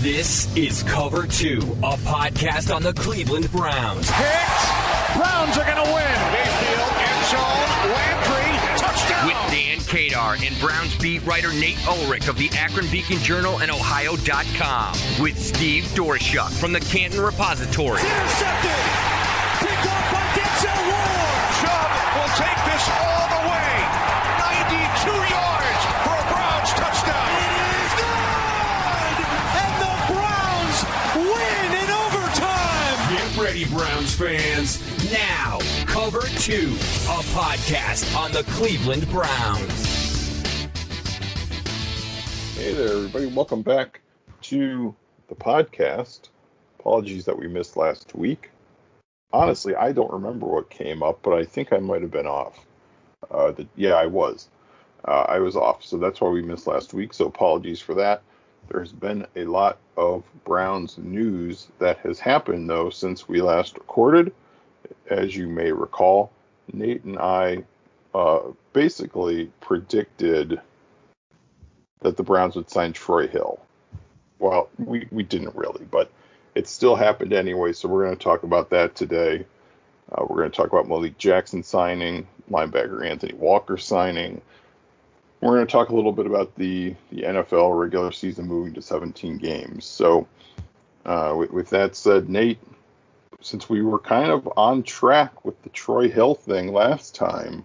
This is Cover Two, a podcast on the Cleveland Browns. Hit! Browns are going to win. Mayfield, end zone, Landry, touchdown. With Dan Kadar and Browns beat writer Nate Ulrich of the Akron Beacon Journal and Ohio.com. With Steve Doerschuk from the Canton Repository. Intercepted. Picked off by Denzel Ward. Chubb will take this all the way. Browns fans. Now, Cover Two, a podcast on the Cleveland Browns. Hey there, everybody. Welcome back to the podcast. Apologies that we missed last week. Honestly, I don't remember what came up, but I think I might have been off. Uh, the, yeah, I was. Uh, I was off, so that's why we missed last week. So apologies for that. There's been a lot of Browns news that has happened, though, since we last recorded. As you may recall, Nate and I uh, basically predicted that the Browns would sign Troy Hill. Well, we, we didn't really, but it still happened anyway, so we're going to talk about that today. Uh, we're going to talk about Malik Jackson signing, linebacker Anthony Walker signing. We're going to talk a little bit about the, the NFL regular season moving to 17 games. So, uh, with, with that said, Nate, since we were kind of on track with the Troy Hill thing last time,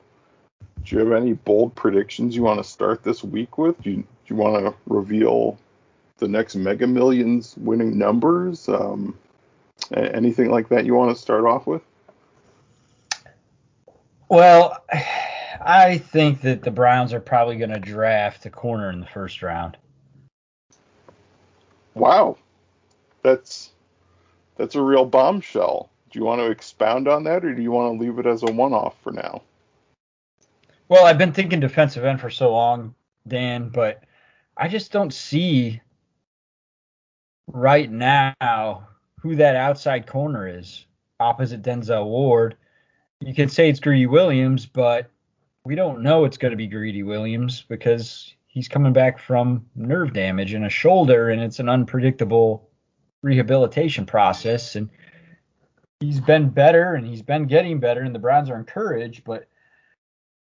do you have any bold predictions you want to start this week with? Do you, do you want to reveal the next Mega Millions winning numbers? Um, anything like that you want to start off with? Well, I think that the Browns are probably going to draft a corner in the first round. Wow, that's that's a real bombshell. Do you want to expound on that, or do you want to leave it as a one-off for now? Well, I've been thinking defensive end for so long, Dan, but I just don't see right now who that outside corner is opposite Denzel Ward. You can say it's Greedy Williams, but we don't know it's going to be Greedy Williams because he's coming back from nerve damage in a shoulder and it's an unpredictable rehabilitation process and he's been better and he's been getting better and the Browns are encouraged, but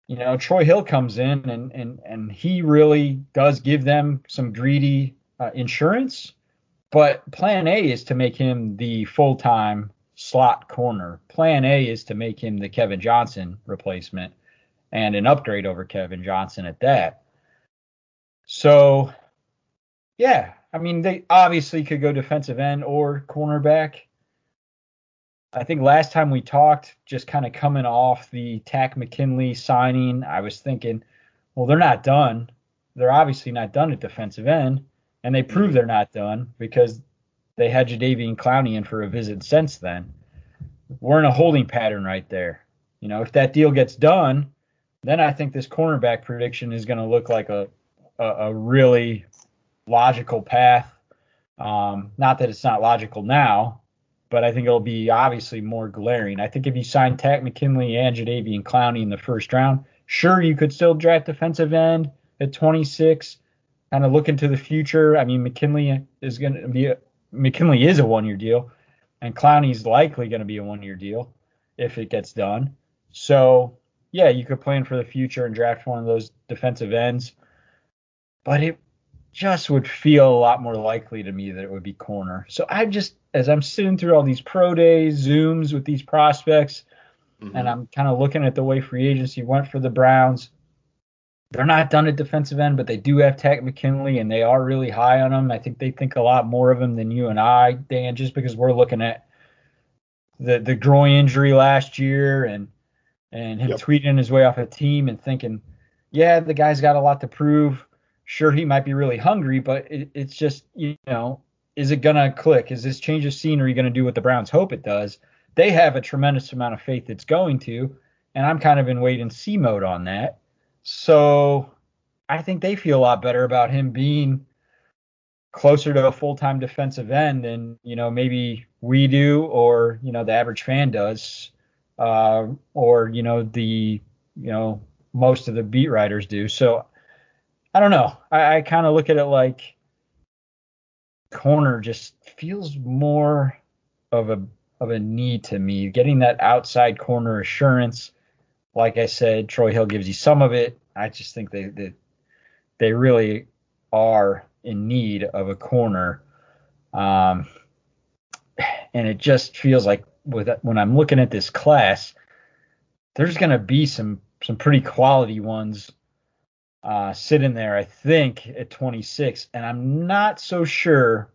you know, Troy Hill comes in and and and he really does give them some greedy uh, insurance. But Plan A is to make him the full-time slot corner. Plan A is to make him the Kevin Johnson replacement and an upgrade over Kevin Johnson at that. So, yeah, I mean, they obviously could go defensive end or cornerback. I think last time we talked, just kind of coming off the Takk McKinley signing, I was thinking, well, they're not done. They're obviously not done at defensive end, and they prove mm-hmm. they're not done because they had Jadeveon Clowney in for a visit since then. We're in a holding pattern right there. You know, if that deal gets done, then I think this cornerback prediction is going to look like a, a, a really logical path. Um, not that it's not logical now, but I think it'll be obviously more glaring. I think if you sign Takk McKinley and Jadeveon Clowney in the first round, sure you could still draft defensive end at 26, kind of look into the future. I mean, McKinley is going to be a, McKinley is a one-year deal, and Clowney's likely going to be a one-year deal if it gets done. So yeah, you could plan for the future and draft one of those defensive ends, but it just would feel a lot more likely to me that it would be corner. So I just, as I'm sitting through all these pro days, Zooms with these prospects, mm-hmm. and I'm kind of looking at the way free agency went for the Browns. They're not done at defensive end, but they do have Takk McKinley, and they are really high on him. I think they think a lot more of him than you and I, Dan, just because we're looking at the the groin injury last year and and him yep. tweeting his way off a team and thinking, yeah, the guy's got a lot to prove. Sure, he might be really hungry, but it, it's just you know is it gonna click? Is this change of scenery gonna do what the Browns hope it does? They have a tremendous amount of faith it's going to, and I'm kind of in wait and see mode on that. So I think they feel a lot better about him being closer to a full-time defensive end than you know maybe we do or you know the average fan does uh, or you know the you know most of the beat writers do. So i don't know. I, I kind of look at it like corner just feels more of a of a need to me. Getting that outside corner assurance like i said troy hill gives you some of it. I just think they they, they really are in need of a corner. Um, and it just feels like with when I'm looking at this class, there's going to be some some pretty quality ones uh, sitting there. I think at 26, and I'm not so sure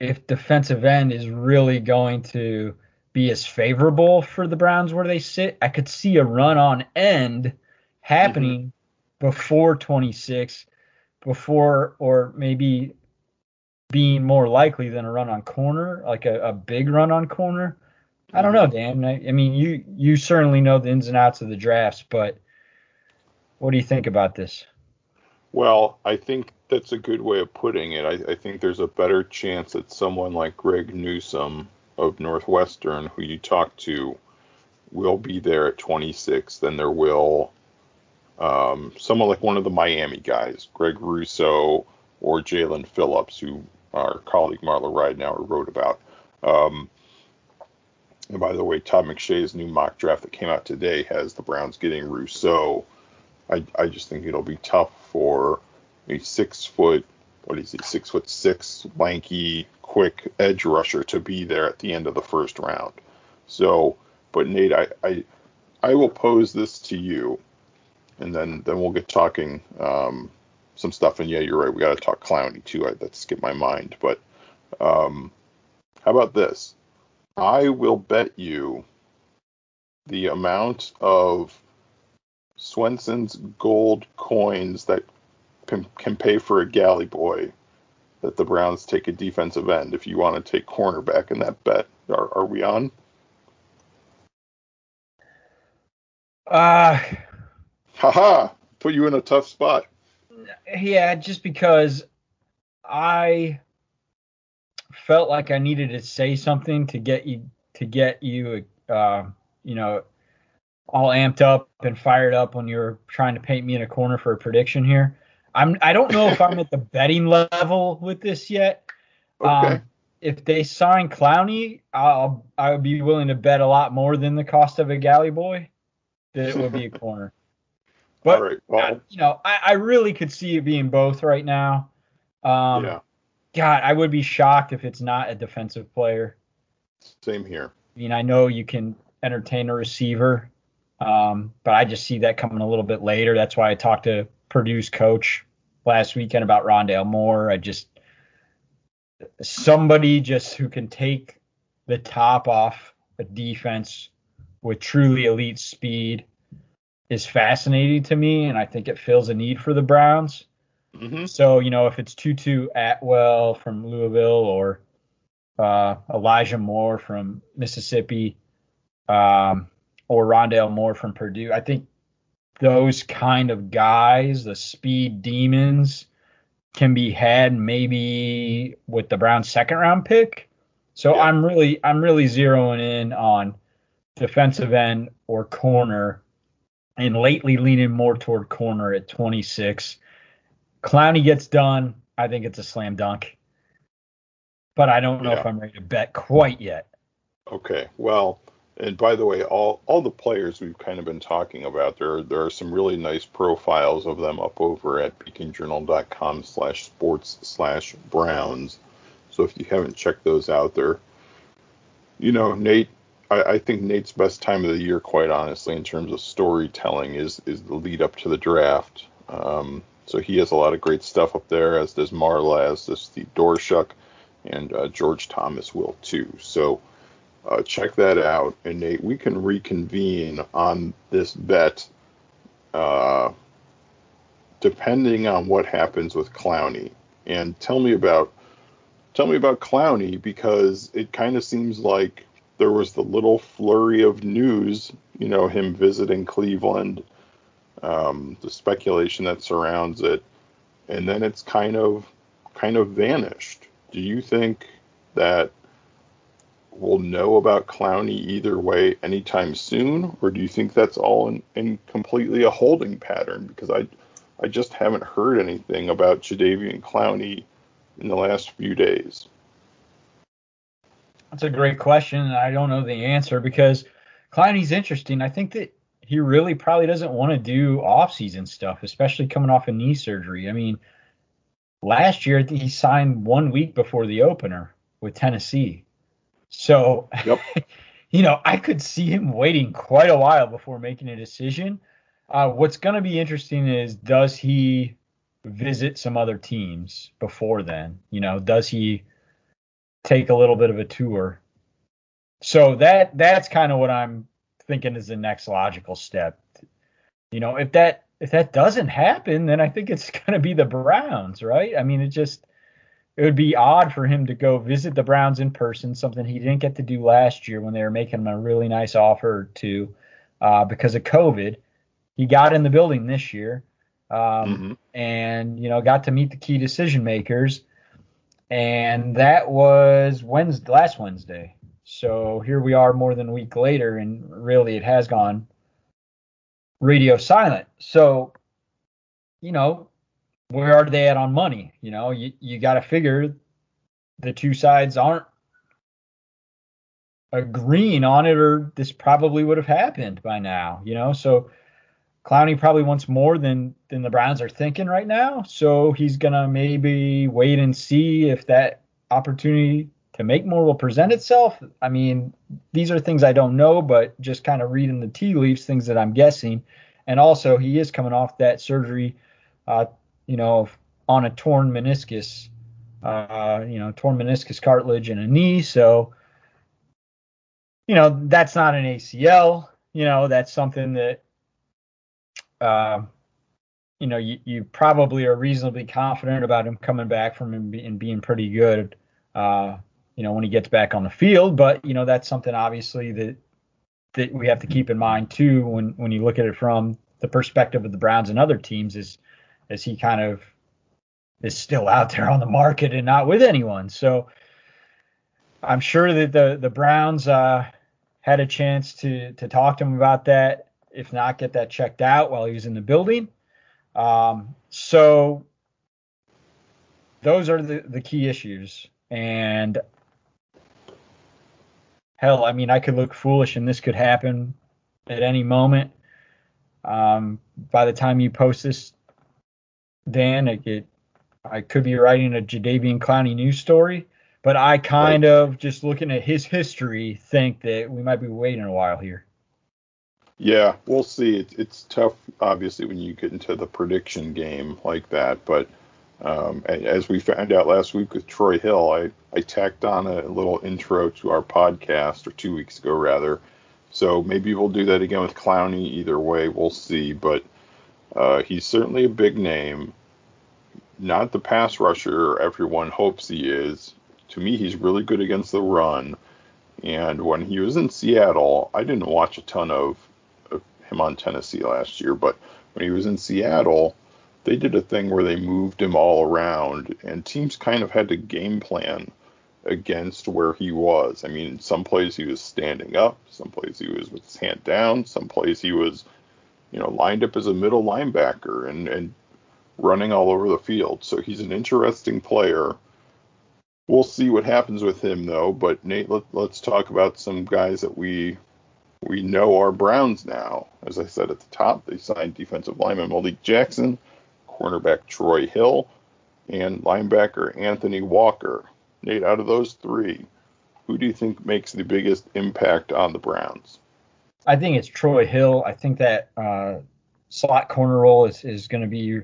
if defensive end is really going to be as favorable for the Browns where they sit. I could see a run on end happening mm-hmm. before 26 before or maybe being more likely than a run on corner, like a, a big run on corner. I don't know, Dan. I, I, mean, you you certainly know the ins and outs of the drafts, but what do you think about this? Well, I think that's a good way of putting it. I, I think there's a better chance that someone like Greg Newsome of Northwestern, who you talk to, will be there at 26 than there will um, someone like one of the Miami guys, Greg Rousseau or Jaelan Phillips, who our colleague Marla Ridenour wrote about. Um, and by the way, Todd McShay's new mock draft that came out today has the Browns getting Rousseau. I, I just think it'll be tough for a six foot, what is he, six foot six, lanky, quick edge rusher to be there at the end of the first round. So, but Nate, I, I, I will pose this to you and then then we'll get talking um, some stuff. And yeah, you're right. We got to talk Clowney too. I, that skipped my mind. But um, how about this? I will bet you the amount of Swenson's gold coins that can, can pay for a galley boy that the Browns take a defensive end if you want to take cornerback in that bet. Are, are we on? Uh, haha, put you in a tough spot. Yeah, just because I felt like I needed to say something to get you to get you uh, you know all amped up and fired up when you're trying to paint me in a corner for a prediction here. I'm I don't know if I'm at the betting level with this yet. Okay. Um, if they sign Clowney, I'll I would be willing to bet a lot more than the cost of a galley boy that it would be a corner. But All right. well, you know, I, I, really could see it being both right now. Um, yeah. God, I would be shocked if it's not a defensive player. Same here. I mean, I know you can entertain a receiver, um, but I just see that coming a little bit later. That's why I talked to Purdue's coach last weekend about Rondale Moore. I just somebody just who can take the top off a defense with truly elite speed is fascinating to me, and I think it fills a need for the Browns. Mm-hmm. So you know, if it's Tutu Atwell from Louisville or uh, Elijah Moore from Mississippi, um, or Rondale Moore from Purdue, I think those kind of guys, the speed demons, can be had maybe with the Browns' second round pick. So yeah. I'm really I'm really zeroing in on defensive end or corner and lately leaning more toward corner at 26. Clowney gets done. I think it's a slam dunk. But I don't know yeah. if I'm ready to bet quite yet. Okay. Well, and by the way, all all the players we've kind of been talking about, there there are some really nice profiles of them up over at beaconjournal.com slash sports slash browns. So if you haven't checked those out, there, you know, Nate I, I, think Nate's best time of the year, quite honestly, in terms of storytelling, is is the lead up to the draft. Um, so he has a lot of great stuff up there, as does Marla, as does the Doerschuk, and uh, George Thomas will too. So uh, check that out. And Nate, we can reconvene on this bet, uh, depending on what happens with Clowney. And tell me about tell me about Clowney because it kind of seems like there was the little flurry of news, you know, him visiting Cleveland, um, the speculation that surrounds it, and then it's kind of kind of vanished. Do you think that we'll know about Clowney either way anytime soon, or do you think that's all in, in completely a holding pattern? Because I I just haven't heard anything about Jadeveon Clowney in the last few days. That's a great question, and I don't know the answer because Clowney's interesting. I think that he really probably doesn't want to do off-season stuff, especially coming off a knee surgery. I mean, last year he signed one week before the opener with Tennessee, so yep. you know I could see him waiting quite a while before making a decision. Uh, what's going to be interesting is does he visit some other teams before then? You know, does he take a little bit of a tour. So that that's kind of what I'm thinking is the next logical step. You know, if that if that doesn't happen, then I think it's going to be the Browns, right? I mean, it just it would be odd for him to go visit the Browns in person, something he didn't get to do last year when they were making him a really nice offer to uh, because of COVID. He got in the building this year, um, mm-hmm. and you know got to meet the key decision makers and that was Wednesday, last Wednesday. So here we are, more than a week later, and really it has gone radio silent. So, you know, where are they at on money? You know, you you got to figure the two sides aren't agreeing on it, or this probably would have happened by now. You know, so Clowney probably wants more than than the Browns are thinking right now. So he's gonna maybe wait and see if that opportunity to make more will present itself. I mean, these are things I don't know, but just kind of reading the tea leaves, things that I'm guessing. And also, he is coming off that surgery, uh, you know, on a torn meniscus, uh, you know, torn meniscus cartilage in a knee. So, you know, that's not an ACL. You know, that's something that uh, you know, you, you probably are reasonably confident about him coming back from him and being pretty good, uh, you know, when he gets back on the field. But you know, that's something obviously that that we have to keep in mind too when when you look at it from the perspective of the Browns and other teams is as he kind of is still out there on the market and not with anyone. So I'm sure that the the Browns uh, had a chance to to talk to him about that if not, get that checked out while he's in the building. Um, so those are the, the key issues. And hell, I mean, I could look foolish and this could happen at any moment. Um, by the time you post this, Dan, it, it, I could be writing a Jadeveon Clowney news story, but I kind right. of just looking at his history think that we might be waiting a while here. Yeah, we'll see. It, it's tough, obviously, when you get into the prediction game like that. But um, as we found out last week with Troy Hill, I, I tacked on a little intro to our podcast, or two weeks ago, rather. So maybe we'll do that again with Clowney. Either way, we'll see. But uh, he's certainly a big name. Not the pass rusher everyone hopes he is. To me, he's really good against the run. And when he was in Seattle, I didn't watch a ton of him on Tennessee last year, but when he was in Seattle, they did a thing where they moved him all around, and teams kind of had to game plan against where he was. I mean, some plays he was standing up, some plays he was with his hand down, some plays he was, you know, lined up as a middle linebacker and and running all over the field. So he's an interesting player. We'll see what happens with him though. But Nate, let, us talk about some guys that we we know our Browns now. As I said at the top, they signed defensive lineman Malik Jackson, cornerback Troy Hill, and linebacker Anthony Walker. Nate, out of those three, who do you think makes the biggest impact on the Browns? I think it's Troy Hill. I think that uh, slot corner role is, is going to be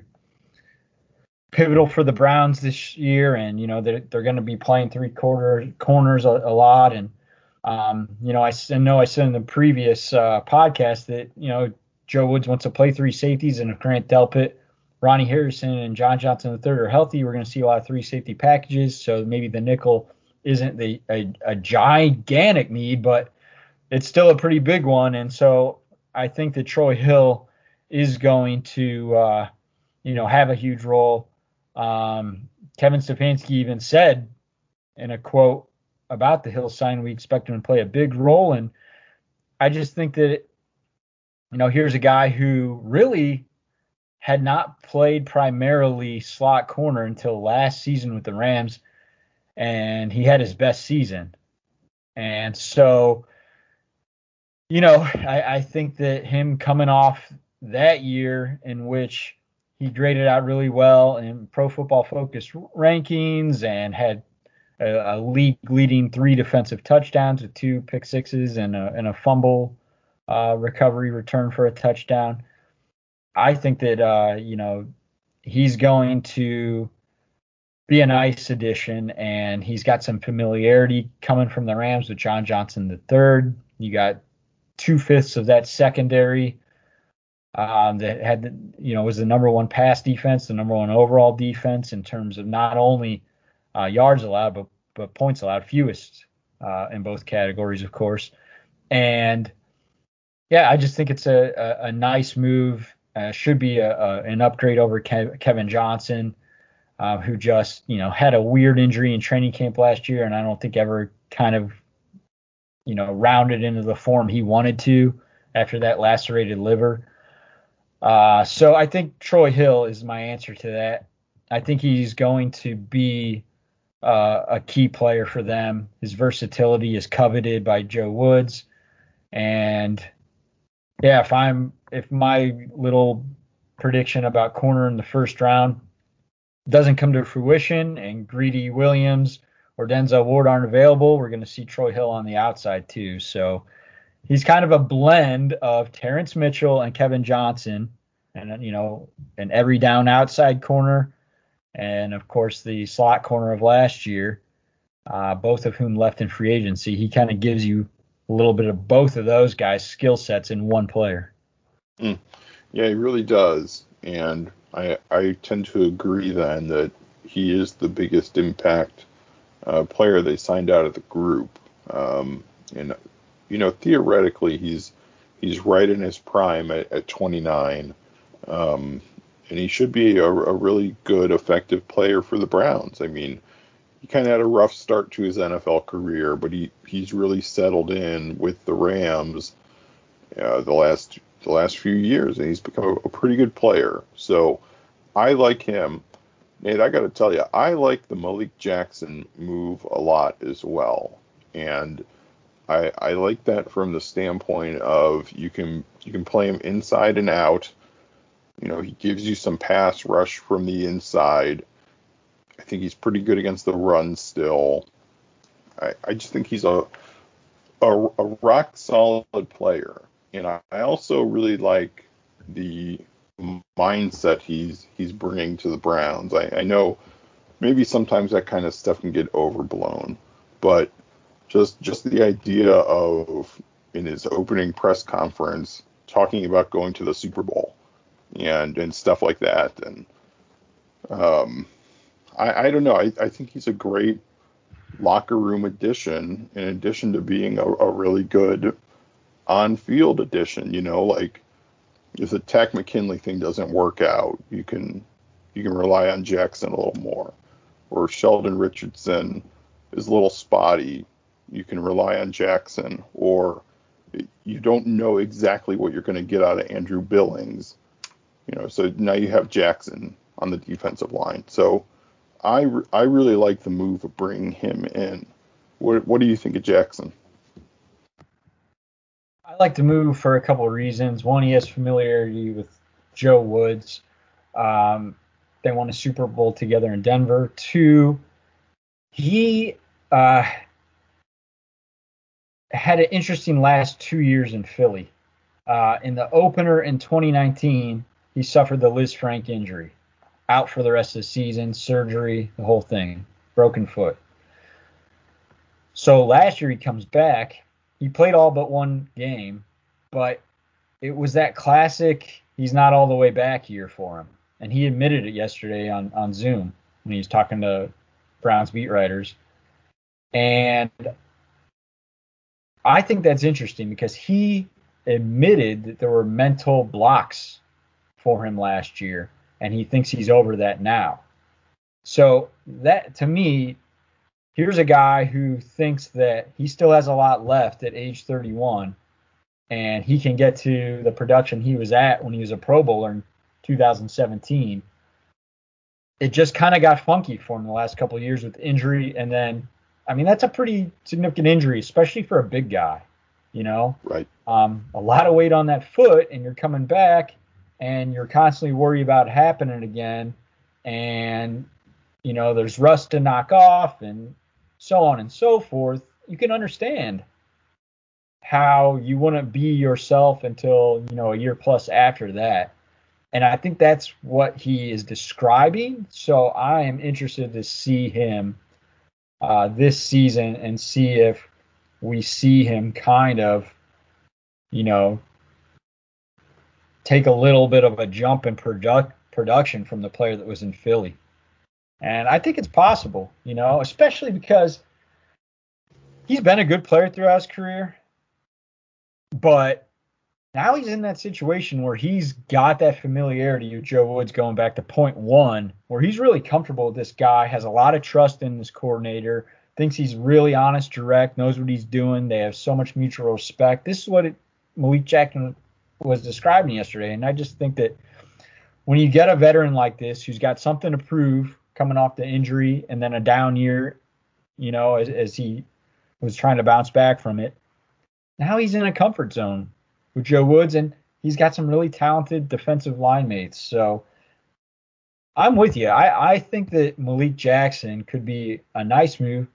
pivotal for the Browns this year, and you know they're, they're going to be playing three quarter corners a, a lot, and um, you know, I, know I said in the previous uh, podcast that you know Joe Woods wants to play three safeties and if Grant Delpit Ronnie Harrison and John Johnson III are healthy, we're going to see a lot of three safety packages. So maybe the nickel isn't the a, a gigantic need, but it's still a pretty big one. And so I think that Troy Hill is going to, uh, you know, have a huge role. Um, Kevin Stefanski even said in a quote about the Hill sign, we expect him to play a big role. And I just think that, you know, here's a guy who really had not played primarily slot corner until last season with the Rams, and he had his best season. And so, you know, I, I think that him coming off that year in which he graded out really well in Pro Football Focus rankings and had a, a league leading three defensive touchdowns with two pick sixes and a, and a fumble uh, recovery return for a touchdown. I think that uh, you know he's going to be a nice addition, and he's got some familiarity coming from the Rams with John Johnson III. You got two fifths of that secondary um, that had you know was the number one pass defense, the number one overall defense in terms of not only uh, yards allowed but but points allowed, fewest uh, in both categories, of course. And yeah, I just think it's a a, a nice move. Uh, should be a, a, an upgrade over Kev, Kevin Johnson, uh, who just you know had a weird injury in training camp last year, and I don't think ever kind of you know rounded into the form he wanted to after that lacerated liver. Uh, so I think Troy Hill is my answer to that. I think he's going to be uh, a key player for them. His versatility is coveted by Joe Woods, and yeah, if I'm if my little prediction about corner in the first round doesn't come to fruition and Greedy Williams or Denzel Ward aren't available, we're going to see Troy Hill on the outside too. So he's kind of a blend of Terrence Mitchell and Kevin Johnson, and you know, an every down outside corner, and of course the slot corner of last year, uh, both of whom left in free agency. He kind of gives you a little bit of both of those guys' skill sets in one player. Mm. Yeah, he really does, and I I tend to agree then that he is the biggest impact uh, player they signed out of the group. Um, and you know, theoretically, he's he's right in his prime at, at 29, um, and he should be a, a, really good, effective player for the Browns. I mean, he kind of had a rough start to his NFL career, but he he's really settled in with the Rams uh, the last the last few years, and he's become a, a pretty good player. So I like him. Nate, I got to tell you, I like the Malik Jackson move a lot as well, and I, I like that from the standpoint of you can you can play him inside and out. You know, he gives you some pass rush from the inside. I think he's pretty good against the run still. I, I just think he's a, a, a rock solid player, and I, I also really like the mindset he's he's bringing to the Browns. I, I know maybe sometimes that kind of stuff can get overblown, but just just the idea of in his opening press conference talking about going to the Super Bowl and and stuff like that and um I, I don't know I, I think he's a great locker room addition in addition to being a, a really good on field addition you know like if the Takk McKinley thing doesn't work out you can you can rely on Jackson a little more or Sheldon Richardson is a little spotty you can rely on Jackson, or you don't know exactly what you're going to get out of Andrew Billings. You know, so now you have Jackson on the defensive line. So I, I really like the move of bringing him in. What, what do you think of Jackson? I like the move for a couple of reasons. One, he has familiarity with Joe Woods. Um, they won a Super Bowl together in Denver. Two, he uh, had an interesting last two years in Philly. Uh, in the opener in 2019, he suffered the Liz Lisfranc injury, out for the rest of the season, surgery, the whole thing, broken foot. So last year he comes back. He played all but one game, but it was that classic he's not all the way back year for him. and he admitted it yesterday on on Zoom when he was talking to Browns beat writers. And I think that's interesting because he admitted that there were mental blocks for him last year, and he thinks he's over that now. So that to me, here's a guy who thinks that he still has a lot left at age 31, and he can get to the production he was at when he was a Pro Bowler in 2017. It just kind of got funky for him the last couple of years with injury, and then, I mean, that's a pretty significant injury, especially for a big guy. You know, Right. um, a lot of weight on that foot, and you're coming back, and you're constantly worried about happening again, and you know there's rust to knock off, and so on and so forth. You can understand how you wouldn't be yourself until you know a year plus after that, and I think that's what he is describing. So I am interested to see him uh, this season and see if we see him kind of, you know, take a little bit of a jump in product production from the player that was in Philly. And I think it's possible, you know, especially because he's been a good player throughout his career. But now he's in that situation where he's got that familiarity with Joe Woods going back to point one, where he's really comfortable with this guy, has a lot of trust in this coordinator, thinks he's really honest, direct, knows what he's doing. They have so much mutual respect. This is what it, Malik Jackson was describing yesterday. And I just think that when you get a veteran like this who's got something to prove coming off the injury and then a down year, you know, as, as he was trying to bounce back from it, now he's in a comfort zone with Joe Woods and he's got some really talented defensive line mates. So I'm with you. I, I think that Malik Jackson could be a nice move.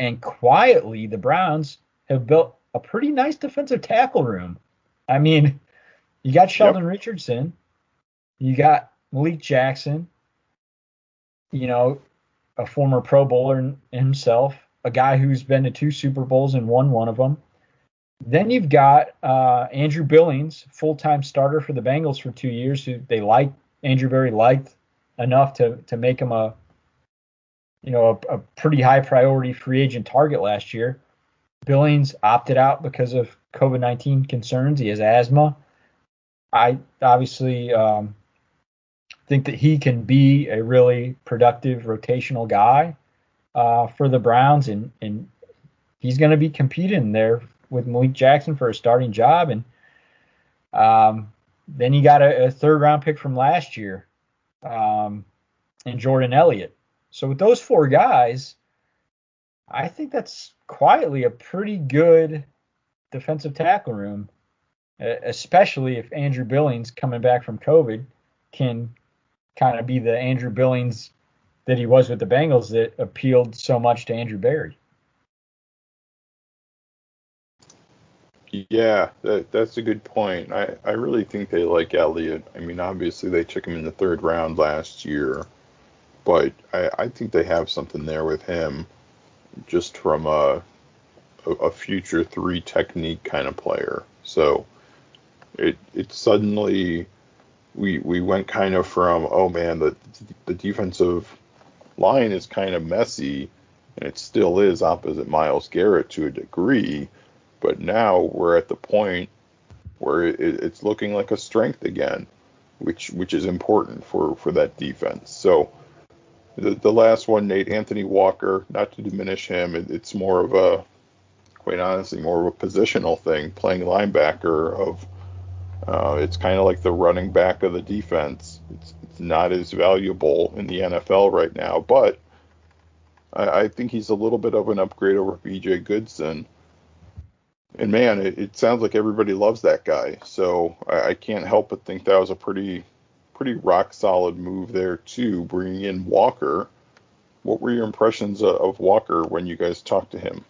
And quietly, the Browns have built a pretty nice defensive tackle room. I mean, you got Sheldon Richardson, you got Malik Jackson, you know, a former Pro Bowler himself, a guy who's been to two Super Bowls and won one of them. Then you've got uh, Andrew Billings, full-time starter for the Bengals for two years, who they liked Andrew Berry liked enough to to make him a you know a, a pretty high priority free agent target last year. Billings opted out because of COVID nineteen concerns. He has asthma. I obviously um, think that he can be a really productive rotational guy uh, for the Browns, and and he's going to be competing there with Malik Jackson for a starting job. And um, then you got a, a, third round pick from last year, um, and Jordan Elliott. So with those four guys, I think that's quietly a pretty good defensive tackle room, especially if Andrew Billings coming back from COVID can kind of be the Andrew Billings that he was with the Bengals that appealed so much to Andrew Berry. Yeah, that, that's a good point. I, I really think they like Elliott. I mean, obviously they took him in the third round last year, but I, I think they have something there with him, just from a, a future three technique kind of player. So it it suddenly we we went kind of from oh man the the defensive line is kind of messy and it still is opposite Myles Garrett to a degree but now we're at the point where it, it's looking like a strength again, which which is important for for that defense. So the the last one, Nate Anthony Walker, not to diminish him, it, it's more of a quite honestly more of a positional thing, playing linebacker of. Uh, it's kind of like the running back of the defense. It's, it's not as valuable in the NFL right now, but I, I think he's a little bit of an upgrade over B.J. Goodson and man, it, it, sounds like everybody loves that guy. So I, I, can't help but think that was a pretty, pretty rock solid move there too, bringing in Walker. What were your impressions of, of Walker when you guys talked to him?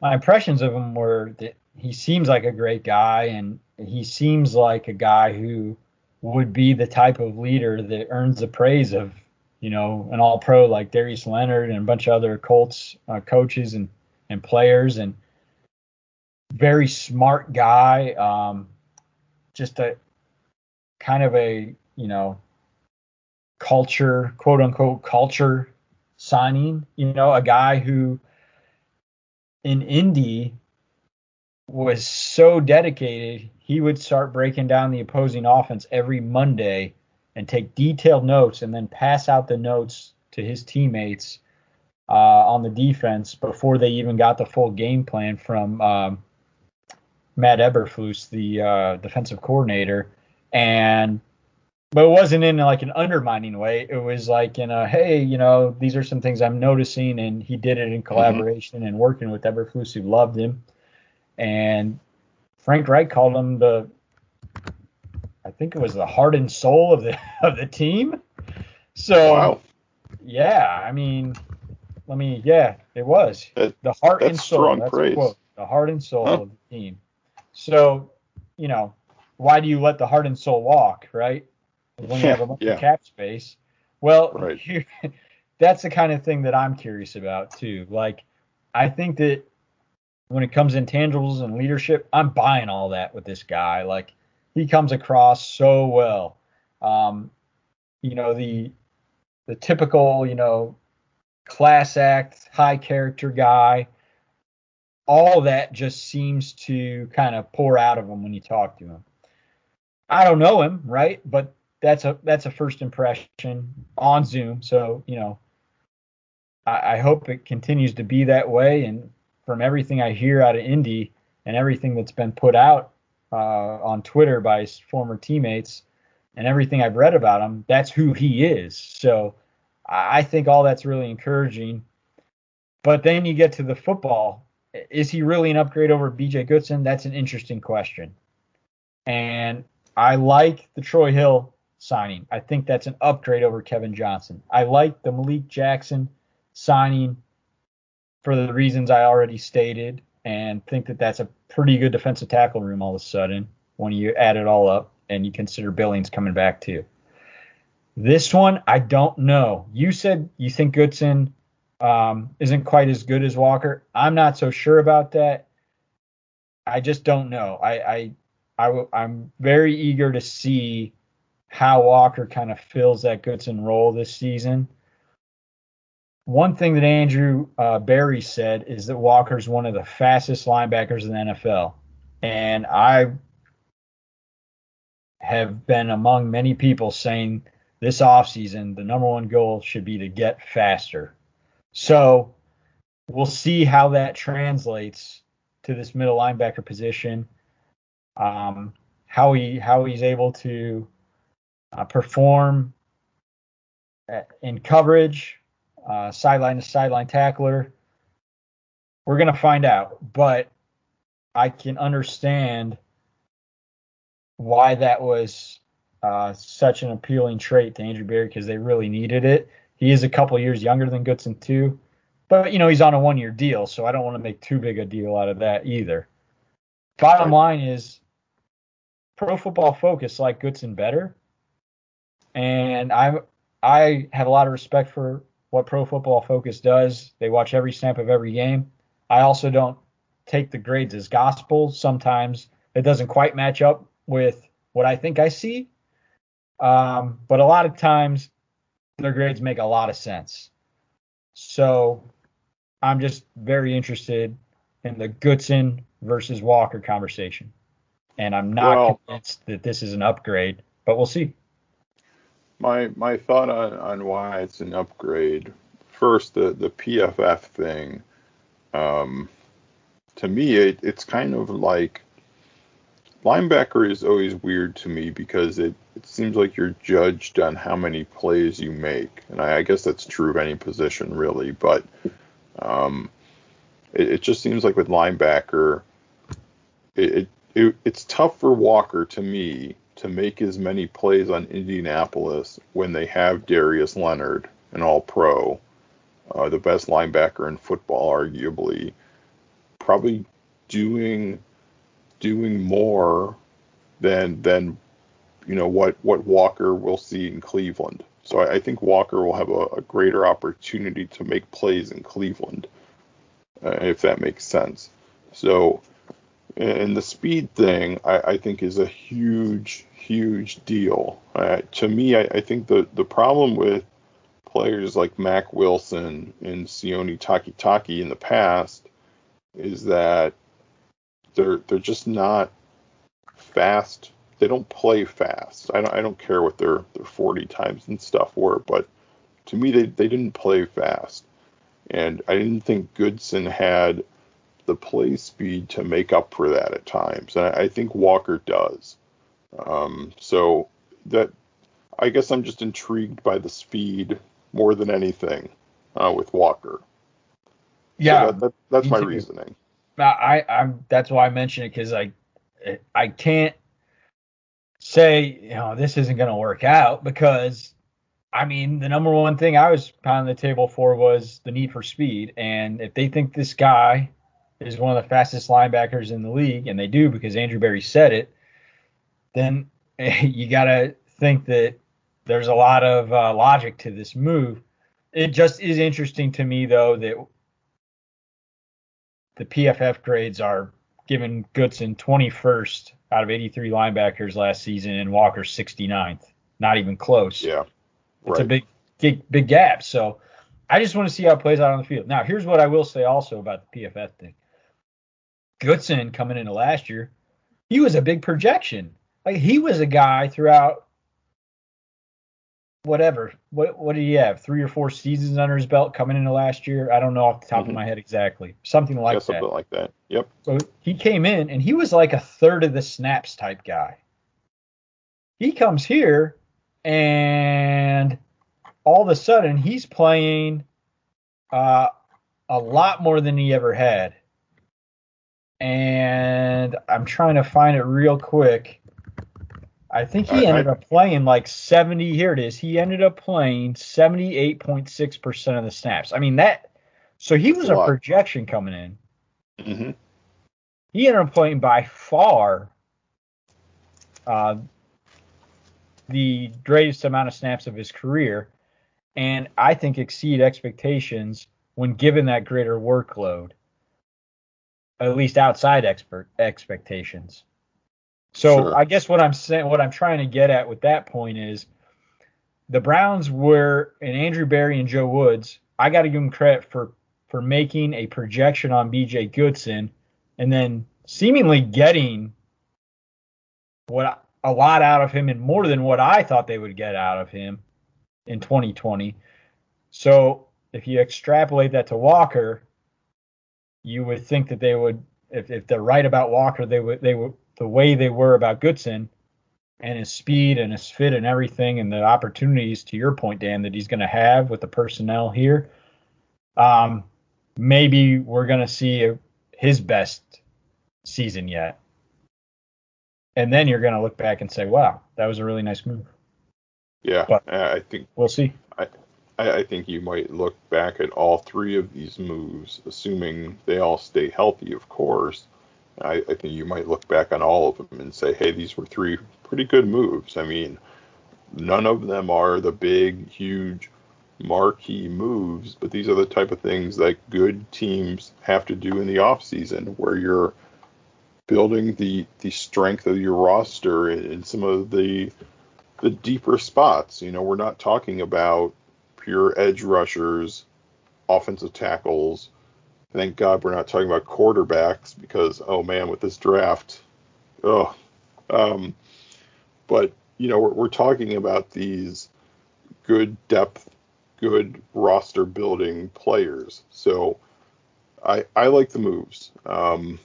My impressions of him were that he seems like a great guy, and he seems like a guy who would be the type of leader that earns the praise of, you know, an All-Pro like Darius Leonard and a bunch of other Colts uh, coaches and and players and very smart guy. Um, just a kind of a you know culture, quote unquote culture signing. You know, a guy who in Indy was so dedicated, he would start breaking down the opposing offense every Monday and take detailed notes and then pass out the notes to his teammates uh, on the defense before they even got the full game plan from um, Matt Eberflus, the uh, defensive coordinator. And but it wasn't in like an undermining way. It was like in a hey, you know, these are some things I'm noticing, and he did it in collaboration mm-hmm. and working with Eberflus, who loved him. And Frank Reich called him the, I think it was the heart and soul of the of the team. So, wow. yeah, I mean, let me, yeah, it was that, the heart and soul. Strong that's praise. Quote, the heart and soul huh? of the team. So, you know, why do you let the heart and soul walk, right? when you have a bunch yeah. of cap space. Well, right. that's the kind of thing that I'm curious about too. Like, I think that when it comes in tangibles and leadership, I'm buying all that with this guy. Like, he comes across so well. Um, you know, the the typical, you know, class act, high character guy. All that just seems to kind of pour out of him when you talk to him. I don't know him, right? But that's a that's a first impression on Zoom. So you know, I, I hope it continues to be that way. And from everything I hear out of Indy and everything that's been put out uh, on Twitter by his former teammates and everything I've read about him, that's who he is. So I think all that's really encouraging. But then you get to the football. Is he really an upgrade over BJ Goodson? That's an interesting question. And I like the Troy Hill signing. I think that's an upgrade over Kevin Johnson. I like the Malik Jackson signing for the reasons I already stated, and think that that's a pretty good defensive tackle room all of a sudden when you add it all up and you consider Billings coming back too. This one, I don't know. You said you think Goodson um, isn't quite as good as Walker. I'm not so sure about that. I just don't know. I, I, I I'm very eager to see how Walker kind of fills that Goodson role this season. One thing that Andrew uh, Berry said is that Walker's one of the fastest linebackers in the NFL. And I have been among many people saying this offseason the number one goal should be to get faster. So we'll see how that translates to this middle linebacker position. Um, how he how he's able to uh, perform in coverage, uh, sideline to sideline tackler. We're going to find out, but I can understand why that was uh, such an appealing trait to Andrew Berry because they really needed it. He is a couple years younger than Goodson too, but you know he's on a one-year deal, so I don't want to make too big a deal out of that either. Bottom line is, Pro Football Focus like Goodson better, and I I have a lot of respect for what Pro Football Focus does. They watch every snap of every game. I also don't take the grades as gospel. Sometimes it doesn't quite match up with what I think I see. Um, but a lot of times their grades make a lot of sense. So I'm just very interested in the Goodson versus Walker conversation. And I'm not well, convinced that this is an upgrade, but we'll see my my thought on, on why it's an upgrade. First, the the PFF thing. Um, to me, it, it's kind of like linebacker is always weird to me because it, it seems like you're judged on how many plays you make, and I, I guess that's true of any position really. But um, it, it just seems like with linebacker, it, it it's tough for Walker to me to make as many plays on Indianapolis when they have Darius Leonard, an all pro, uh, the best linebacker in football, arguably, probably doing doing more than than you know what what Walker will see in Cleveland. So I, I think Walker will have a, a, greater opportunity to make plays in Cleveland, uh, if that makes sense. So And the speed thing, I, I think, is a huge, huge deal. Uh, to me, I, I think the, the problem with players like Mack Wilson and Sione Takitaki in the past is that they're they're just not fast. They don't play fast. I don't I don't care what their their 40 times and stuff were, but to me they, they didn't play fast. And I didn't think Goodson had the play speed to make up for that at times. And I, I think Walker does. Um, so that I guess I'm just intrigued by the speed more than anything uh, with Walker. Yeah, so that, that, that's my too. reasoning. I, I'm that's why I mention it because I I can't say you know this isn't going to work out because I mean the number one thing I was pounding the table for was the need for speed, and if they think this guy is one of the fastest linebackers in the league, and they do because Andrew Berry said it, then you got to think that there's a lot of uh, logic to this move. It just is interesting to me though that the PFF grades are giving Goodson 21st out of 83 linebackers last season and Walker 69th. Not even close. Yeah. It's a big, big, big gap. So I just want to see how it plays out on the field. Now, here's what I will say also about the PFF thing. Goodson coming into last year, he was a big projection. Like he was a guy throughout whatever. What what did he have? Three or four seasons under his belt coming into last year. I don't know off the top Mhm. of my head exactly. Something like yeah, that. something like that. Yep. So he came in and he was like a third of the snaps type guy. He comes here and all of a sudden he's playing uh, a lot more than he ever had. And I'm trying to find it real quick. I think he I- ended I- up playing like 70. Here it is. He ended up playing 78.6% of the snaps. I mean, that. So he was a a projection coming in hmm he ended up playing by far uh, the greatest amount of snaps of his career, and I think exceed expectations when given that greater workload, at least outside expert expectations. So Sure. I guess what I'm saying, what I'm trying to get at with that point is, the Browns were and Andrew Berry and Joe Woods. I got to give them credit for for making a projection on B.J. Goodson and then seemingly getting what a lot out of him and more than what I thought they would get out of him in 2020. So if you extrapolate that to Walker, you would think that they would, if, if they're right about Walker, they would they would the way they were about Goodson and his speed and his fit and everything and the opportunities to your point, Dan, that he's going to have with the personnel here. Um, maybe we're going to see a, his best season yet. And then you're going to look back and say, wow, that was a really nice move. Yeah. But- I think We'll see. I, I think you might look back at all three of these moves, assuming they all stay healthy, of course. I, I think you might look back on all of them and say, hey, these were three pretty good moves. I mean, none of them are the big, huge, marquee moves, but these are the type of things that good teams have to do in the offseason where you're building the, the strength of your roster in, in some of the the deeper spots. You know, we're not talking about pure edge rushers, offensive tackles. Thank God we're not talking about quarterbacks because oh man, with this draft, oh, um, but you know we're, we're talking about these good depth, good roster building players. So I I like the moves. Um,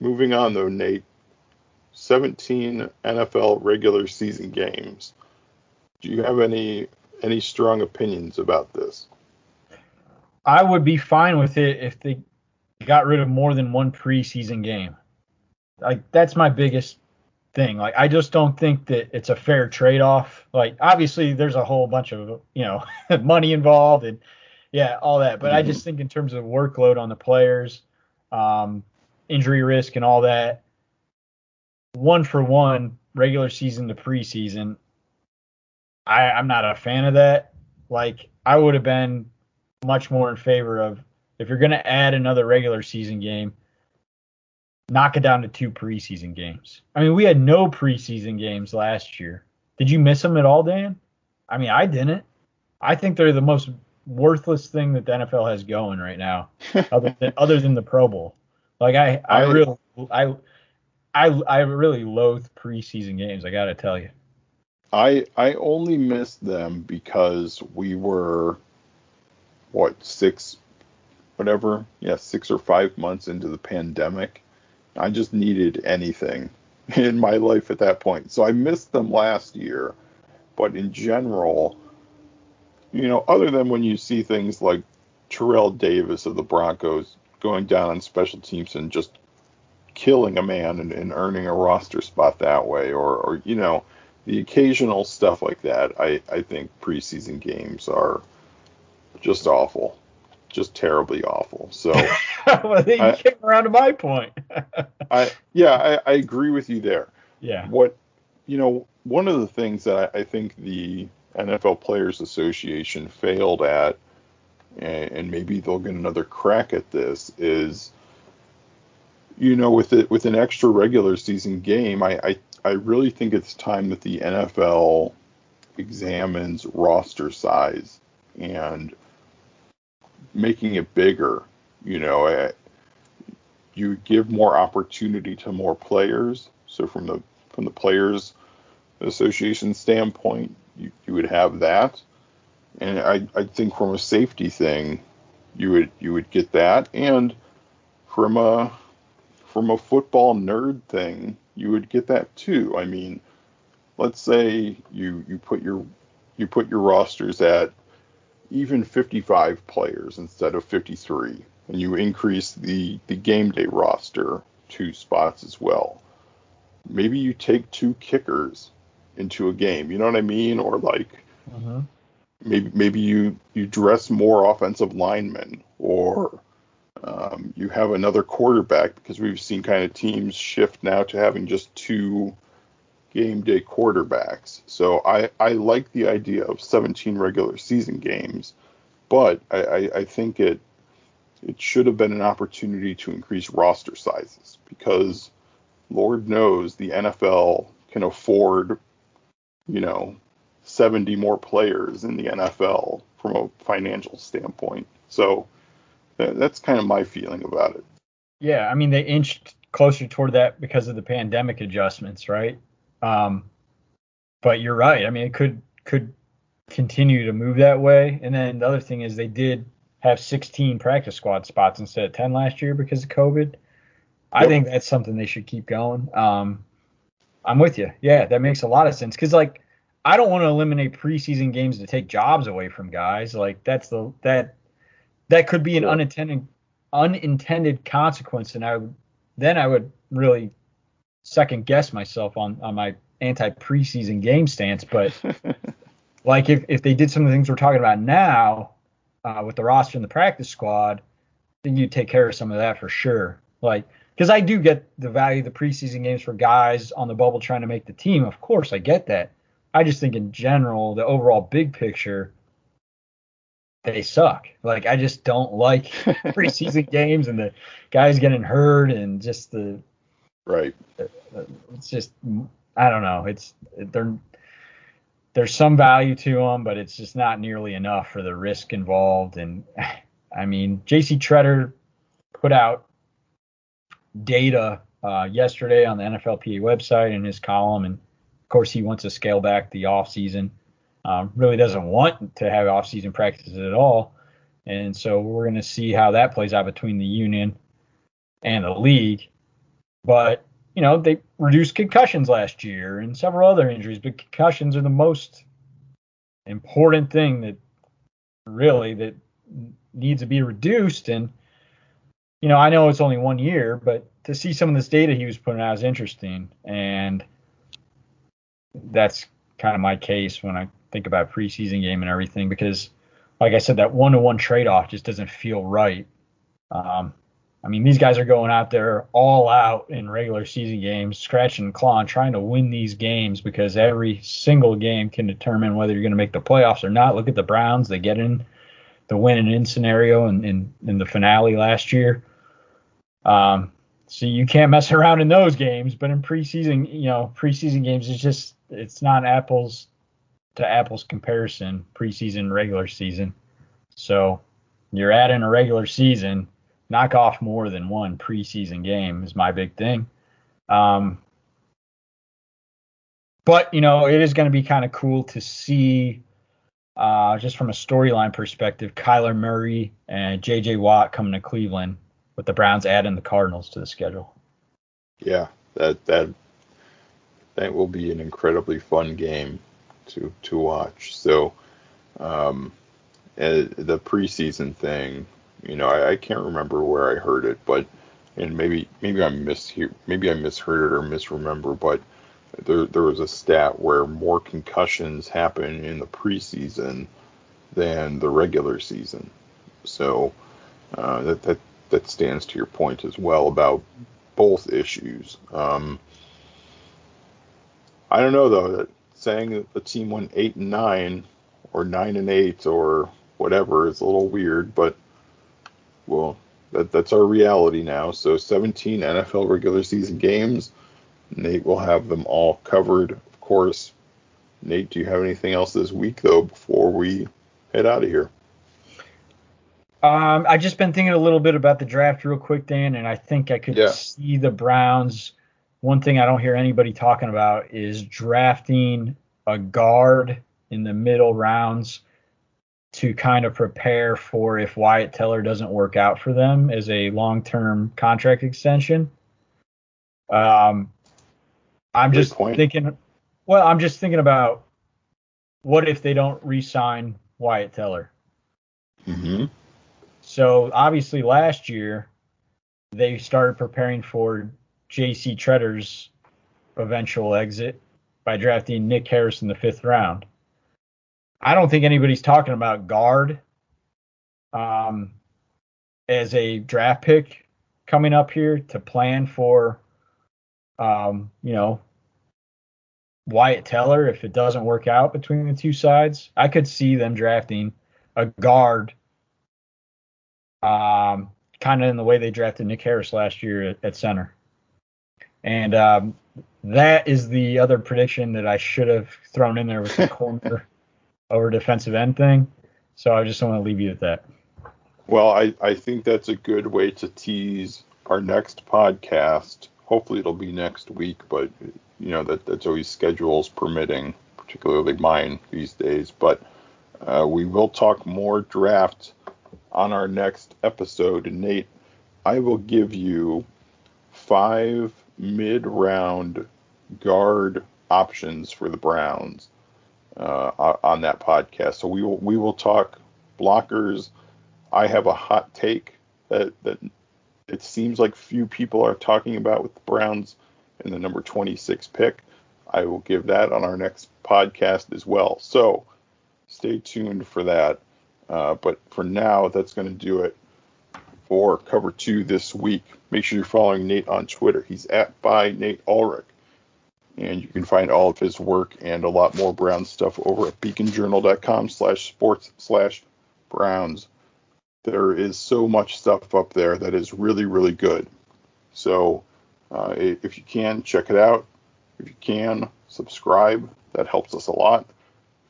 moving on though, Nate. 17 NFL regular season games. Do you have any any strong opinions about this? I would be fine with it if they got rid of more than one preseason game. Like that's my biggest thing. Like I just don't think that it's a fair trade-off. Like obviously there's a whole bunch of, you know, money involved and yeah, all that, but I just think in terms of workload on the players, um, injury risk and all that, one for one regular season to preseason, I, I'm not a fan of that. Like I would have been much more in favor of if you're going to add another regular season game, knock it down to two preseason games. I mean, we had no preseason games last year. Did you miss them at all, Dan? I mean, I didn't. I think they're the most worthless thing that the NFL has going right now, other than other than the Pro Bowl. Like I, I, I- really, I, I, I really loathe preseason games. I gotta tell you. I I only missed them because we were what six whatever yeah six or five months into the pandemic. I just needed anything in my life at that point, so I missed them last year. But in general, you know, other than when you see things like Terrell Davis of the Broncos going down on special teams and just killing a man and, and earning a roster spot that way, or or you know the occasional stuff like that, I, I think preseason games are just awful, just terribly awful. So well, then you I- came around to my point. I yeah, I, I agree with you there. yeah. What you know, one of the things that I, I think the NFL Players Association failed at, and, and maybe they'll get another crack at this, is you know, with it with an extra regular season game, I, I I really think it's time that the NFL examines roster size and making it bigger. You know, eh, you give more opportunity to more players. So from the from the players association standpoint, you, you would have that. And I, I think from a safety thing, you would you would get that. And from a from a football nerd thing, you would get that too. I mean, let's say you you put your you put your rosters at even 55 players instead of 53 and you increase the the game day roster two spots as well maybe you take two kickers into a game you know what i mean or like Mhm. maybe maybe you you dress more offensive linemen or you have another quarterback because we've seen kind of teams shift now to having just two game day quarterbacks. So I, I like the idea of 17 regular season games, but I, I, I think it it should have been an opportunity to increase roster sizes because Lord knows the NFL can afford, you know, 70 more players in the NFL from a financial standpoint. So that's kind of my feeling about it. Yeah, I mean they inched closer toward that because of the pandemic adjustments, right? Um, but you're right. I mean, it could could continue to move that way. And then the other thing is they did have 16 practice squad spots instead of 10 last year because of COVID. I Yep. think that's something they should keep going. Um, I'm with you. Yeah, that makes a lot of sense because like I don't want to eliminate preseason games to take jobs away from guys. Like that's the that that could be an unintended unintended consequence, and I would then I would really second guess myself on on my anti preseason game stance. But like if if they did some of the things we're talking about now uh, with the roster and the practice squad, then you take care of some of that for sure. Like because I do get the value of the preseason games for guys on the bubble trying to make the team. Of course, I get that. I just think in general, the overall big picture, they suck. Like I just don't like preseason games and the guys getting hurt and just the right. it's just I don't know. It's they're there's some value to them, but it's just not nearly enough for the risk involved. And I mean, J.C. Tretter put out data uh, yesterday on the NFLPA website in his column, and of course he wants to scale back the off season. Um, really doesn't want to have off season practices at all, and so we're going to see how that plays out between the union and the league. But you know, they reduced concussions last year and several other injuries, but concussions are the most important thing that really that needs to be reduced. And you know, I know it's only one year, but to see some of this data he was putting out is interesting, and that's kind of my case when I think about preseason game and everything because, like I said, that one-to-one trade-off just doesn't feel right. Um, I mean, these guys are going out there all out in regular season games, scratching and clawing, trying to win these games because every single game can determine whether you're going to make the playoffs or not. Look at the Browns; they get in the win and in scenario in, in, in the finale last year. Um, so you can't mess around in those games. But in preseason, you know, preseason games, it's just it's not apples to apples comparison. Preseason, regular season. So you're adding a regular season. Knock off more than one preseason game is my big thing. Um, but you know, it is going to be kind of cool to see, uh, just from a storyline perspective, Kyler Murray and J.J. Watt coming to Cleveland with the Browns adding the Cardinals to the schedule. Yeah, that that that will be an incredibly fun game to to watch. So, um, the preseason thing, you know, I, I can't remember where I heard it, but and maybe maybe I mishear maybe I misheard it or misremember, but there there was a stat where more concussions happen in the preseason than the regular season. So uh, that that that stands to your point as well about both issues. Um, I don't know though that saying that the team went eight and nine or nine and eight or whatever is a little weird, but well, that that's our reality now. So 17 NFL regular season games. Nate will have them all covered, of course. Nate, do you have anything else this week though before we head out of here? Um, I just been thinking a little bit about the draft real quick, Dan, and I think I could Yeah. see the Browns. One thing I don't hear anybody talking about is drafting a guard in the middle rounds to kind of prepare for if Wyatt Teller doesn't work out for them as a long-term contract extension. Um, I'm Great just point. thinking. Well, I'm just thinking about what if they don't re-sign Wyatt Teller. Mm-hmm. So obviously last year they started preparing for J.C. Tretter's eventual exit by drafting Nick Harris in the fifth round. I don't think anybody's talking about guard um, as a draft pick coming up here to plan for, um, you know, Wyatt Teller if it doesn't work out between the two sides. I could see them drafting a guard um, kind of in the way they drafted Nick Harris last year at, at center. And um, that is the other prediction that I should have thrown in there with the corner over defensive end thing. So I just want to leave you at that. Well, I, I think that's a good way to tease our next podcast. Hopefully, it'll be next week, but you know that that's always schedules permitting, particularly mine these days. But uh, we will talk more draft on our next episode. And Nate, I will give you five mid-round guard options for the Browns uh, on that podcast. So we will we will talk blockers. I have a hot take that that it seems like few people are talking about with the Browns in the number 26 pick. I will give that on our next podcast as well. So stay tuned for that. Uh, but for now, that's going to do it for cover two this week. Make sure you're following Nate on Twitter. He's at by Nate Ulrich. And you can find all of his work and a lot more Brown stuff over at beaconjournal.com slash sports slash Browns. There is so much stuff up there that is really, really good. So uh, if you can, check it out. If you can, subscribe. That helps us a lot.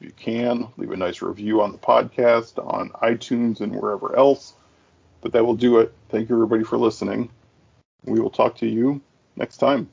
If you can, leave a nice review on the podcast, on iTunes, and wherever else. But that will do it. Thank you, everybody, for listening. We will talk to you next time.